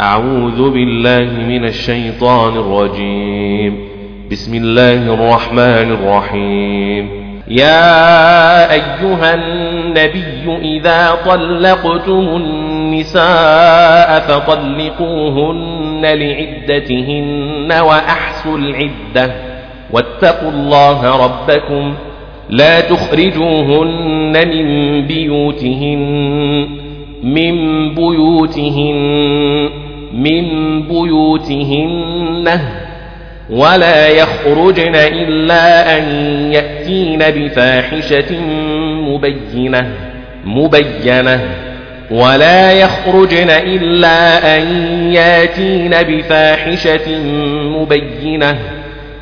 أعوذ بالله من الشيطان الرجيم. بسم الله الرحمن الرحيم. يا أيها النبي إذا طلقتم النساء فطلقوهن لعدتهن وأحسوا العدة. واتقوا الله ربكم. لا تخرجوهن من بيوتهن. من بيوتهن من بيوتهن ولا يخرجن إلا أن يأتين بفاحشة مبينة مبينة. ولا يخرجن إلا أن يأتين بفاحشة مبينة.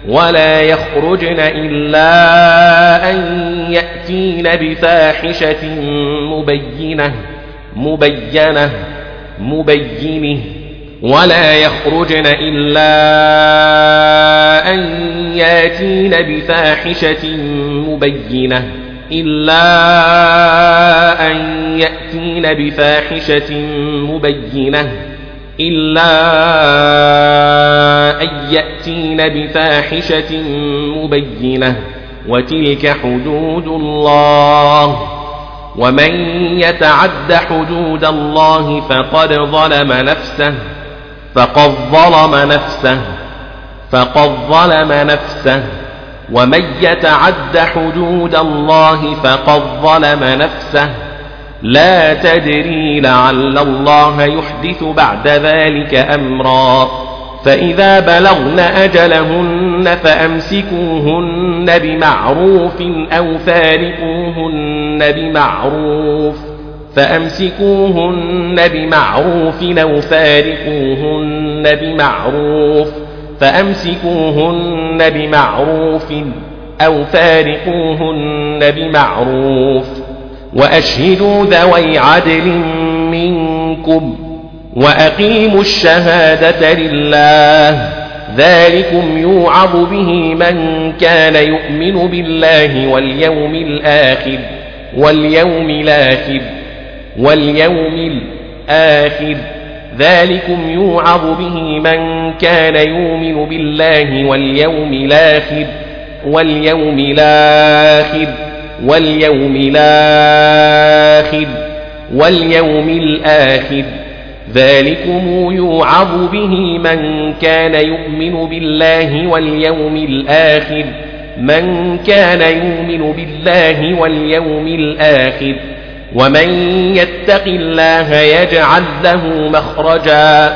ولا يخرجن إلا أن يأتين بفاحشة مبينة. مبينة مبينة. ولا يخرجن إلا أن ياتين بفاحشة مبينة. إلا أن يأتين بفاحشة مبينة. إلا أن يأتين بفاحشة مبينة. وتلك حدود الله. ومن يتعد حدود الله فقد ظلم نفسه فقد ظلم نفسه فقد ظلم نفسه. ومن يتعد حدود الله فقد ظلم نفسه. لا تدري لعل الله يحدث بعد ذلك أمرا. فإذا بلغن أجلهن فأمسكوهن بمعروف أو فارقوهن بمعروف فأمسكوهن بمعروف أو فارقوهن بمعروف فأمسكوهن بمعروف أو فارقوهن بمعروف وأشهدوا ذوي عدل منكم وأقيموا الشهادة لله. ذلكم يوعظ به من كان يؤمن بالله واليوم الآخر واليوم الآخر واليوم الآخر. ذلكم يوعظ به من كان يؤمن بالله واليوم الآخر واليوم الآخر واليوم الآخر واليوم الآخر. ذلكم يوعظ به من كان يؤمن بالله واليوم الآخر. من كان يؤمن بالله واليوم الآخر. ومن يتق الله يجعل له مخرجا.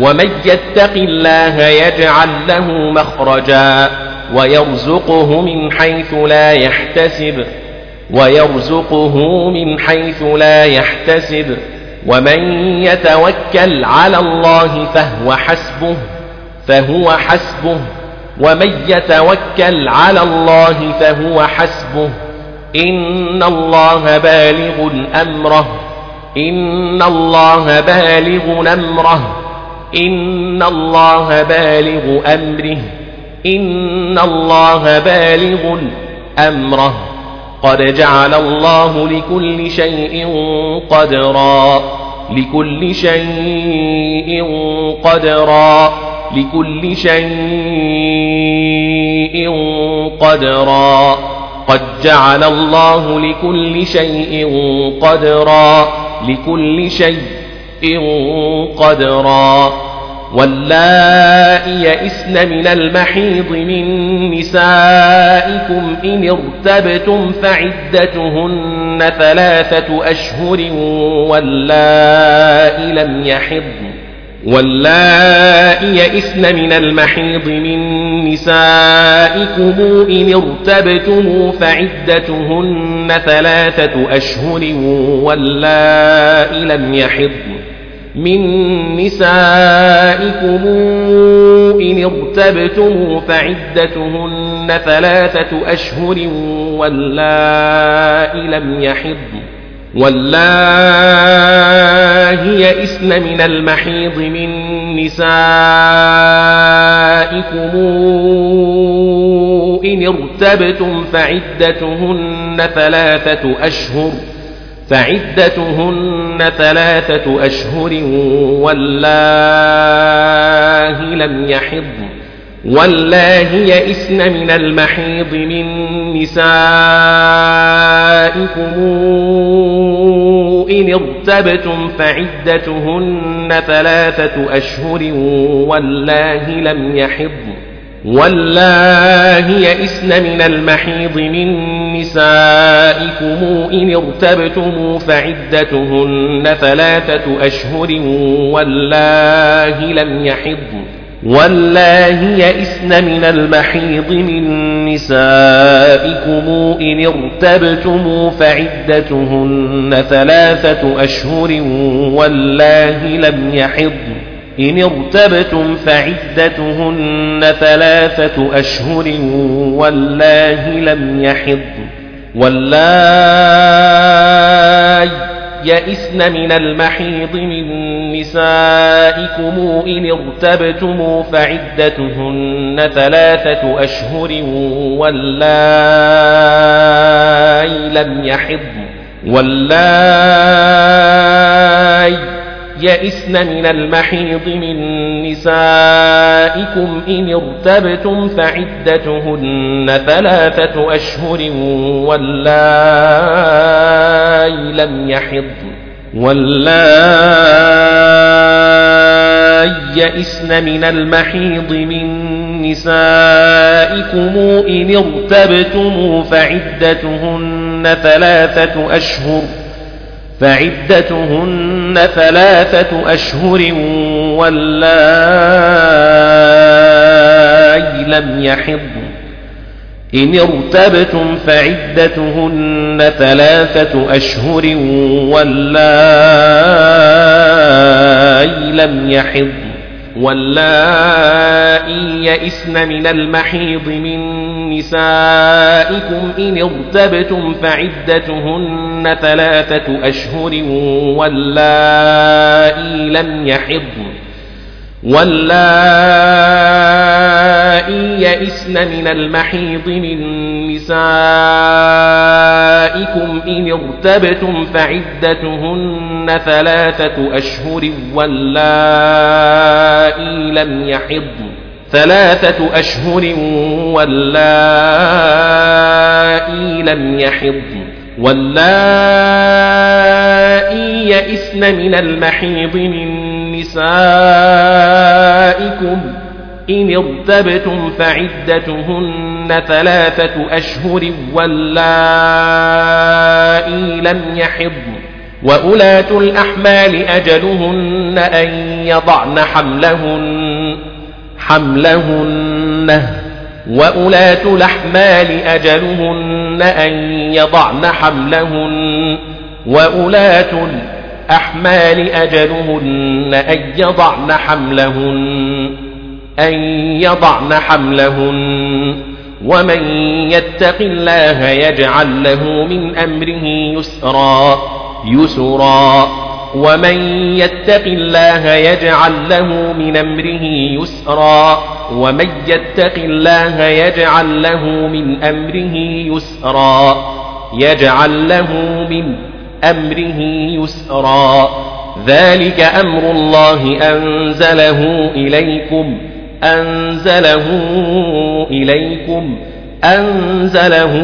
ومن يتق الله يجعل له مخرجا. ويرزقه من حيث لا يحتسب. ويرزقه من حيث لا يحتسب. ومن يتوكل على الله فهو حسبه فهو حسبه. ومن يتوكل على الله فهو حسبه إن الله بالغ أمره إن الله بالغ أمره إن الله بالغ أمره. إن الله بالغ أمره قد جعل الله لكل شيء قدرا لكل شيء قدرا لكل شيء قدرا. قد جعل الله لكل شيء قدرا لكل شيء قدرا. واللائي يئسن من المحيض من نسائكم إن ارتبتم فعدتهن ثلاثة أشهر واللائي لم يحضن. واللائي يئسن من المحيض من نسائكم إن ارتبتم فعدتهن ثلاثة أشهر واللائي لم يحضن. من نسائكم إن ارتبتم فعدتهن ثلاثة أشهر واللائي لم يحضن واللائي يئسن من المحيض من نسائكم إن ارتبتم فعدتهن ثلاثة أشهر فعدتهن ثلاثة أشهر والله لم يحضن. والله يئسن من المحيض من نسائكم إن ارتبتم فعدتهن ثلاثة أشهر والله لم يحضن. والله يئسن من المحيض من نسائكم إن ارتبتم فعدتهن ثلاثة أشهر والله لم يحضن. والله يئسن من المحيض من نسائكم إن ارتبتم فعدتهن ثلاثة أشهر والله لم يحضن. إن ارتبتم فعدتهن ثلاثة أشهر والله لم يحضن والله يئسن من المحيض من نسائكم إن ارتبتم فعدتهن ثلاثة أشهر والله لم يحضن والله يئسن من المحيض من نسائكم إن ارتبتم فعدتهن ثلاثة أشهر واللائي لم يحضن واللائي يئسن من المحيض من نسائكم إن ارتبتم فعدتهن ثلاثة أشهر فعدتهن ثلاثة أشهر واللائي لم يحضن. إن ارتبتم فعدتهن ثلاثة أشهر واللائي لم يحضن. واللائي يئسن من المحيض من نسائكم إن ارتبتم فعدتهن ثلاثة أشهر واللائي لم يحضن. واللائي يئسن من المحيض من نسائكم إن ارتبتم فعدتهن ثلاثة أشهر واللائي لم يحضن. ثلاثة أشهر واللائي لم يحضن. واللائي يئسن من المحيض من نسائكم إن ارتبتم فعدتهن ثلاثة أشهر واللائي لم يحضن وأولاة الأحمال أجلهن أن يضعن حملهن حملهن وأولاة الأحمال أجلهن أن يضعن حملهن وأولاة الأحمال أجلهن أن يضعن حملهن أن يضعن حملهن ومن يتق الله يجعل له من أمره يسرا يسرا. ومن يتق الله يجعل له من أمره يسرا. ومن يتق الله يجعل له من أمره يسرا. يجعل له من أمره يسرا. ذلك أمر الله أنزله إليكم. أنزله إليكم أنزله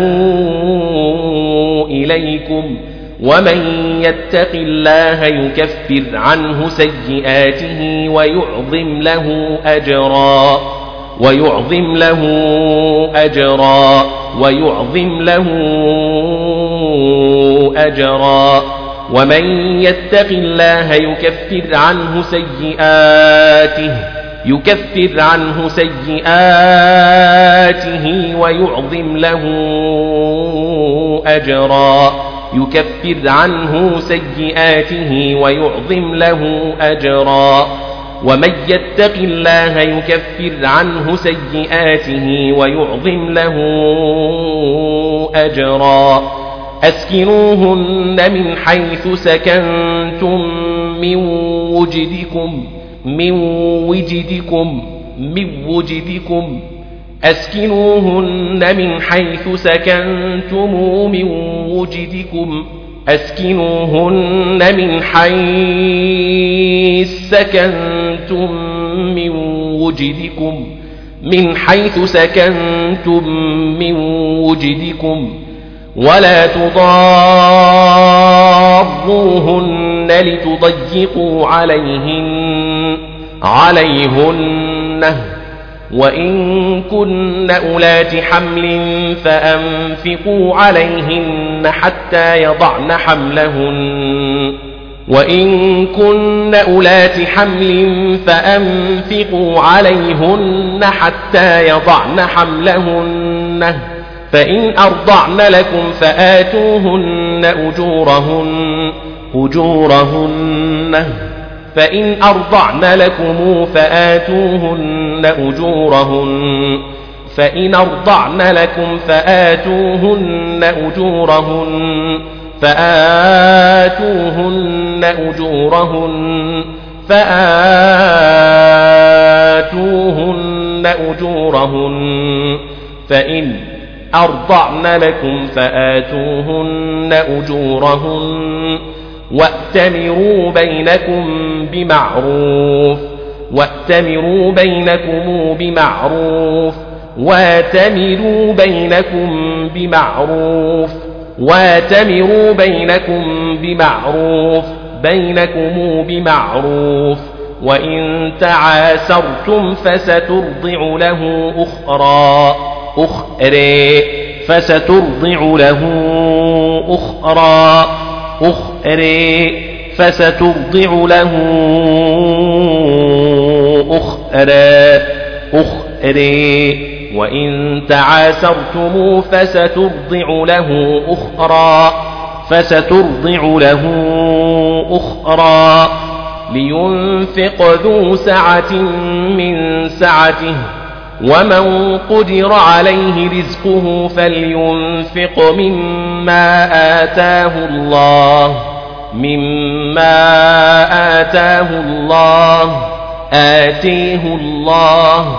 إليكم. ومن يتق الله يكفر عنه سيئاته ويعظم له أجرا ويعظم له أجرا ويعظم له أجرا. ومن يتق الله يكفر عنه سيئاته يكفر عنه سيئاته ويعظم له أجرا. يكفر عنه سيئاته ويعظم له أجرا. ومن يتق الله يكفر عنه سيئاته ويعظم له أجرا. أسكنوهن من حيث سكنتم من وجدكم. من وجدكم من وجدكم. أسكنوهن من حيث سكنتم من وجدكم. أسكنوهن من حيث سكنتم من وجدكم. من حيث سكنتم من وجدكم. ولا تضاروهن لتضيقوا عليهن. عليهن وإن كن أولات حمل فأنفقوا عليهن حتى يضعن حملهن. وإن كن أولات حمل فأنفقوا عليهن حتى يضعن حملهن. فإن أرضعن لكم فآتوهن أجورهن أجورهن. فإن أرضعن لكم فآتوهن أجورهن فإن أرضعن لكم فآتوهن أجورهن فآتوهن أجورهن فآتوهن أجورهن فإن أرضعن لكم فآتوهن أجورهن وأتمروا بينكم بمعروف وأتمروا بينكم بمعروف واتمروا بينكم بمعروف واتمروا بينكم بمعروف بينكم بمعروف وإن تعاسرتم فسترضع له أخرى أخرى فسترضع له أخرى أخرى فسترضع له أخرى أخرى. وإن تعاسرتم فسترضع له أخرى فسترضع له أخرى. لينفق ذو سعة من سعته. ومن قدر عليه رزقه فلينفق مما آتاه الله مما آتاه الله آتيه الله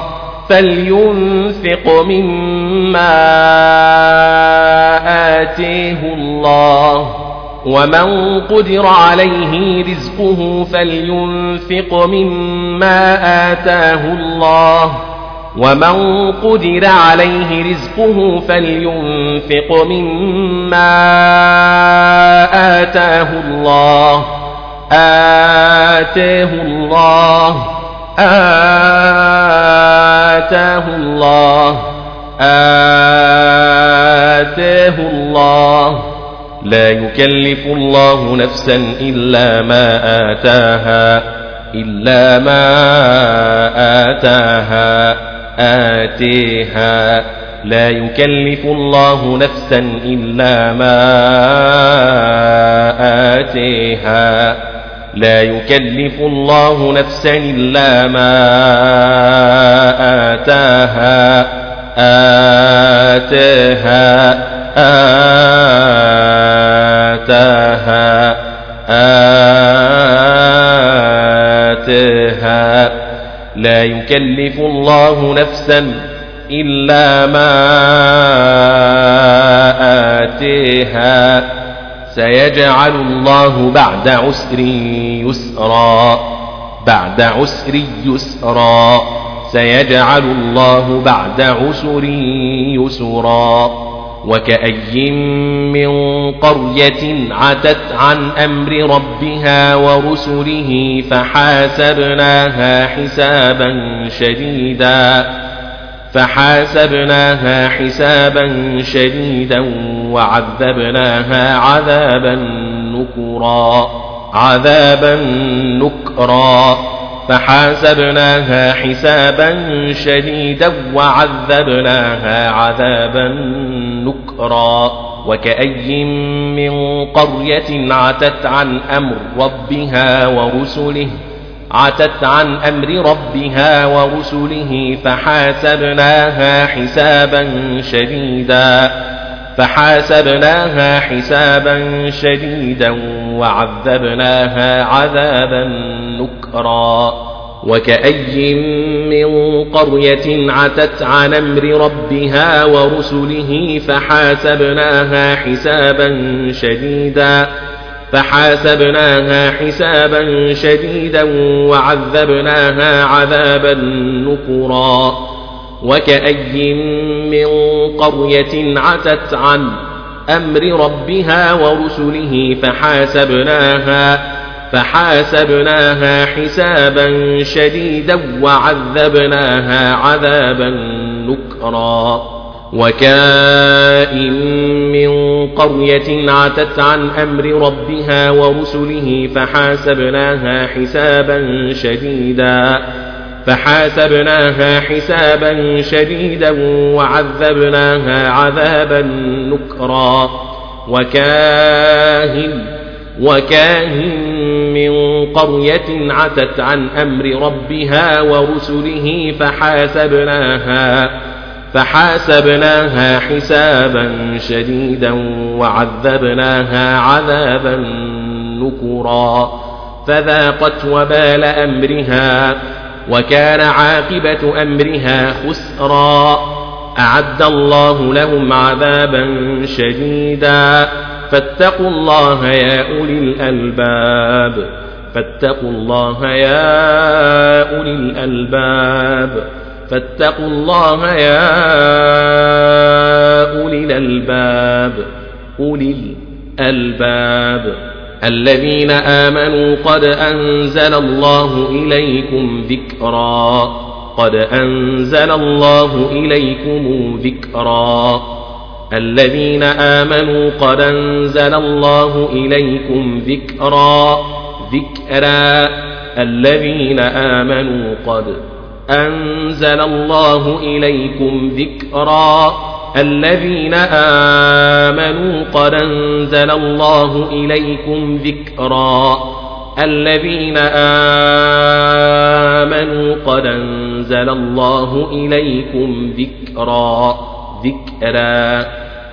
فلينفق مما آتيه الله ومن قدر عليه رزقه فلينفق مما آتاه الله ومن قدر عليه رزقه فلينفق مما آتاه الله آتاه الله آتاه الله آتاه الله لا يكلف الله نفسا إلا ما آتاها إلا ما آتاها آتيها. لا يكلف الله نفسا إلا ما آتيها. لا يكلف الله نفسا إلا ما آتاها. آتاها. آتاها. آتاها. لا يكلف الله نفسا إلا ما آتيها. سيجعل الله بعد عسر يسرا بعد عسر يسرا. سيجعل الله بعد عسر يسرا. وكأي من قرية عتت عن أمر ربها ورسله فحاسبناها حسابا شديدا فحاسبناها حسابا شديدا وعذبناها عذابا نكرا عذابا نكرا فحاسبناها حسابا شديدا وعذبناها عذابا نكرا وكأي من قرية عتت عن أمر ربها ورسله عتت عن أمر ربها ورسله فحاسبناها حسابا شديدا فحاسبناها حسابا شديدا وعذبناها عذابا نكرا. وكأي من قرية عتت عن أمر ربها ورسله فحاسبناها حسابا شديدا فحاسبناها حسابا شديدا وعذبناها عذابا نكرا وكأي من قرية عتت عن أمر ربها ورسله فحاسبناها فحاسبناها حسابا شديدا وعذبناها عذابا نكرا. وكائن من قرية عتت عن أمر ربها ورسله فحاسبناها حسابا شديدا فحاسبناها حسابا شديدا وعذبناها عذابا نكرا. وكاهن وكاهن من قرية عتت عن أمر ربها ورسله فحاسبناها فحاسبناها حسابا شديدا وعذبناها عذابا نكرا فذاقت وبال أمرها وكان عاقبة أمرها خسرا أعد الله لهم عذابا شديدا. فاتقوا الله يا أولي الألباب. فاتقوا الله يا أولي الألباب. فاتقوا الله يا أولي الألباب. أولي الألباب. الذين آمنوا قد أنزل الله إليكم ذكرا. قد أنزل الله إليكم ذكرا. الذين آمنوا قد أنزل الله إليكم ذكرا ذكرا. الذين آمنوا قد أنزل الله إليكم ذكرا. الذين آمنوا قد أنزل الله إليكم ذكرا. الذين آمنوا قد أنزل الله إليكم ذكرا ذكرا.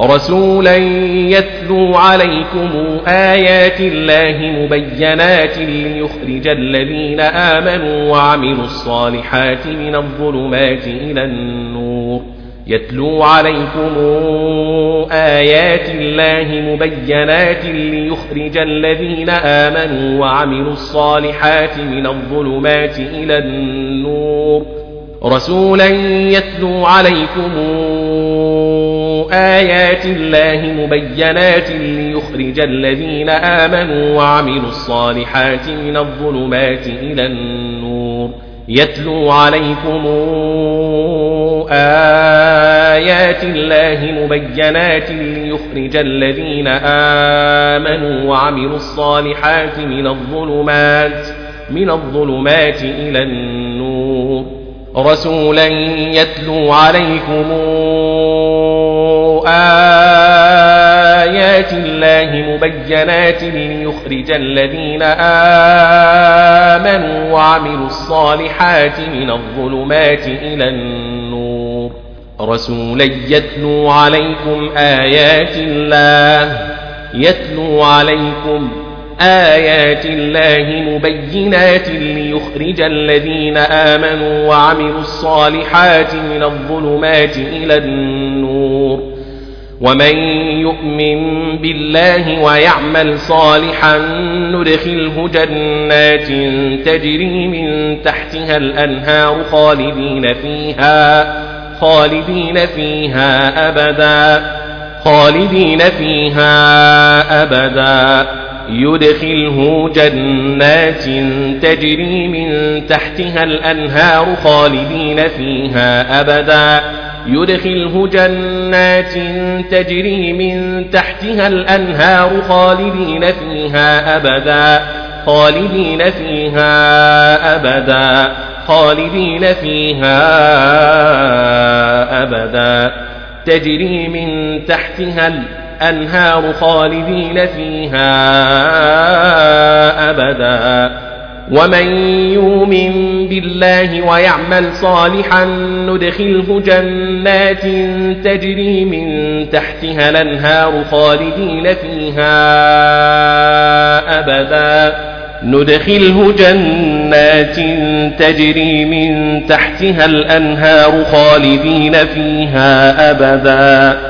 رسولا يتلو عليكم آيات الله مبينات ليخرج الذين آمنوا وعملوا الصالحات من الظلمات إلى النور. يتلو عليكم آيات الله مبينات ليخرج الذين آمنوا وعملوا الصالحات من الظلمات إلى النور. رسولا يتلو عليكم آيات الله مبينات ليخرج الذين آمنوا وعملوا الصالحات من الظلمات إلى النور. يتلو عليكم آيات الله مبينات ليخرج الذين آمنوا وعملوا الصالحات من الظلمات من الظلمات إلى النور. رسولا يتلو عليكم آيات الله مبينات ليخرج الذين آمنوا وعملوا الصالحات من الظلمات إلى النور. رسولا يتلو عليكم آيات الله يتلو عليكم آيات الله مبينات ليخرج الذين آمنوا وعملوا الصالحات من الظلمات إلى النور. ومن يؤمن بالله ويعمل صالحا ندخله جنات تجري من تحتها الأنهار خالدين فيها خالدين فيها أبدا خالدين فيها أبدا. يدخله جنات تجري من تحتها الأنهار خالدين فيها أبدا. يدخله جنات تجري من تحتها الأنهار خالدين فيها أبدا خالدين فيها أبدا خالدين فيها أبدا. تجري من تحتها الأنهار خالدين فيها أبدا. ومن يؤمن بالله ويعمل صالحا ندخله جنات تجري من تحتها الأنهار خالدين فيها أبدا. ندخله جنات تجري من تحتها الأنهار خالدين فيها أبدا.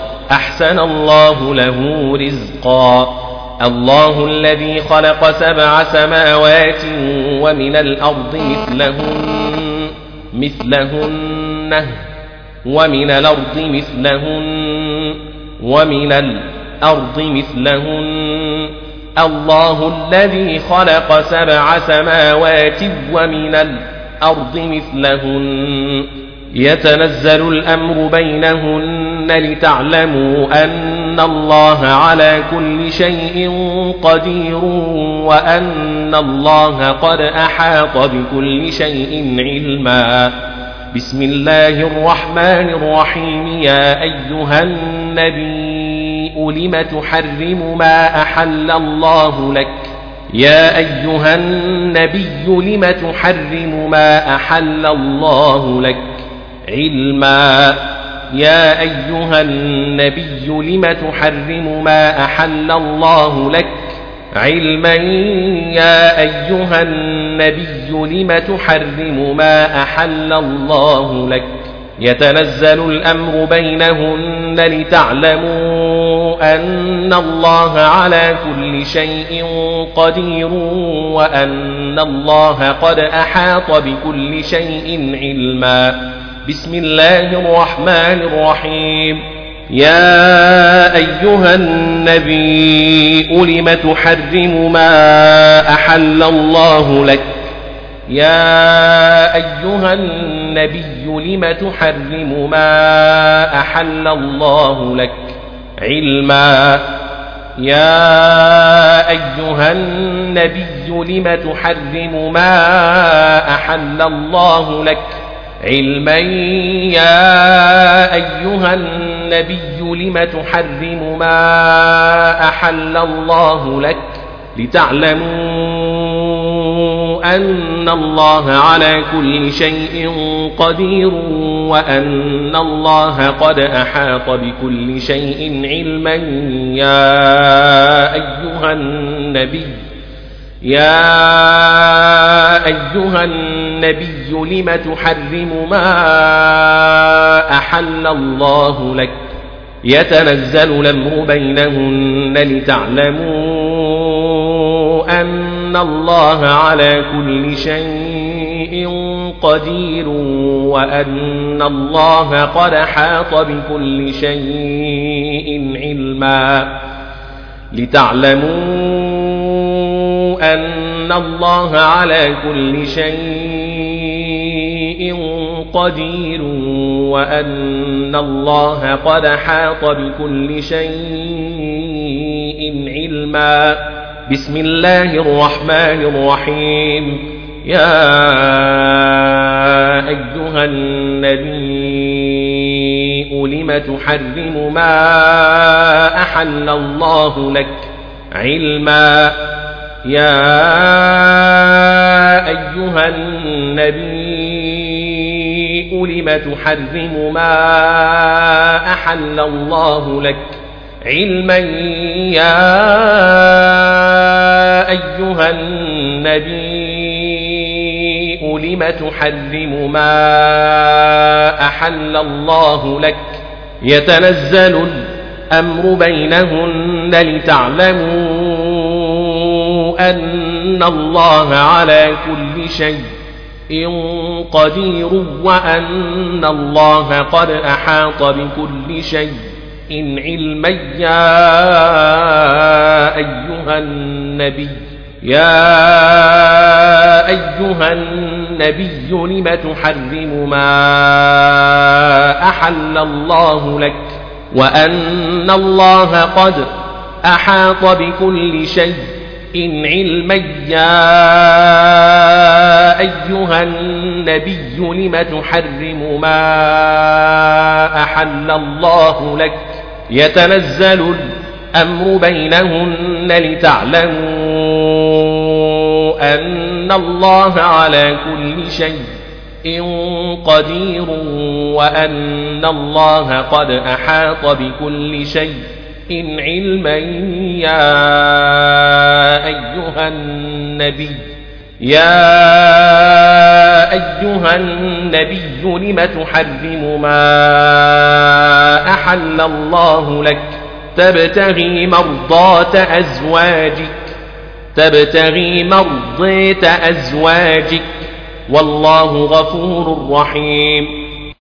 أحسن الله له رزقا. الله الذي خلق سبع سماوات ومن الأرض مثلهن مثلهن ومن الأرض مثلهن ومن الأرض مثلهن. الله الذي خلق سبع سماوات ومن الأرض مثلهن. يتنزل الأمر بينهن. لتعلموا أن الله على كل شيء قدير وأن الله قد أحاط بكل شيء علما. بسم الله الرحمن الرحيم. يا أيها النبي لم تحرم ما أحل الله لك؟ يا أيها النبي لم تحرم ما أحل الله لك علما؟ يا أيها النبي لم تحرم ما أحل الله لك علما يا أيها النبي لم تحرم ما أحل الله لك يتنزل الأمر بينهن لتعلموا أن الله على كل شيء قدير وأن الله قد أحاط بكل شيء علما بسم الله الرحمن الرحيم. يا أيها النبي لم تحرم ما أحل الله لك؟ يا أيها النبي لم تحرم ما أحل الله لك علما؟ يا أيها النبي لم تحرم ما أحل الله لك؟ علما يا أيها النبي لم تحرم ما أحل الله لك لتعلموا أن الله على كل شيء قدير وأن الله قد أحاط بكل شيء علما يا أيها النبي يا أيها النبي لم تحرم ما أحل الله لك؟ يتنزل الأمر بينهن لتعلموا أن الله على كل شيء قدير وأن الله قد حاط بكل شيء علما. لتعلموا أن الله على كل شيء قدير وأن الله قد حاط بكل شيء علما. بسم الله الرحمن الرحيم. يا أيها النبي لم تحرم ما أحل الله لك علما؟ يا أيها النبي لم تحرم ما أحل الله لك علما يا أيها النبي لم تحرم ما أحل الله لك يتنزل الأمر بينهن لتعلموا أن الله على كل شيء قدير وأن الله قد أحاط بكل شيء إن علما يا أيها النبي يا أيها النبي لم تحرم ما أحل الله لك وأن الله قد أحاط بكل شيء إن علما يا أيها النبي لم تحرم ما أحل الله لك؟ يتنزل الأمر بينهن لتعلموا أن الله على كل شيء قدير وأن الله قد أحاط بكل شيء. إن علما يا أيها النبي يا أيها النبي لم تحرم ما أحل الله لك؟ تبتغي مرضات أزواجك تبتغي مرضات أزواجك والله غفور رحيم.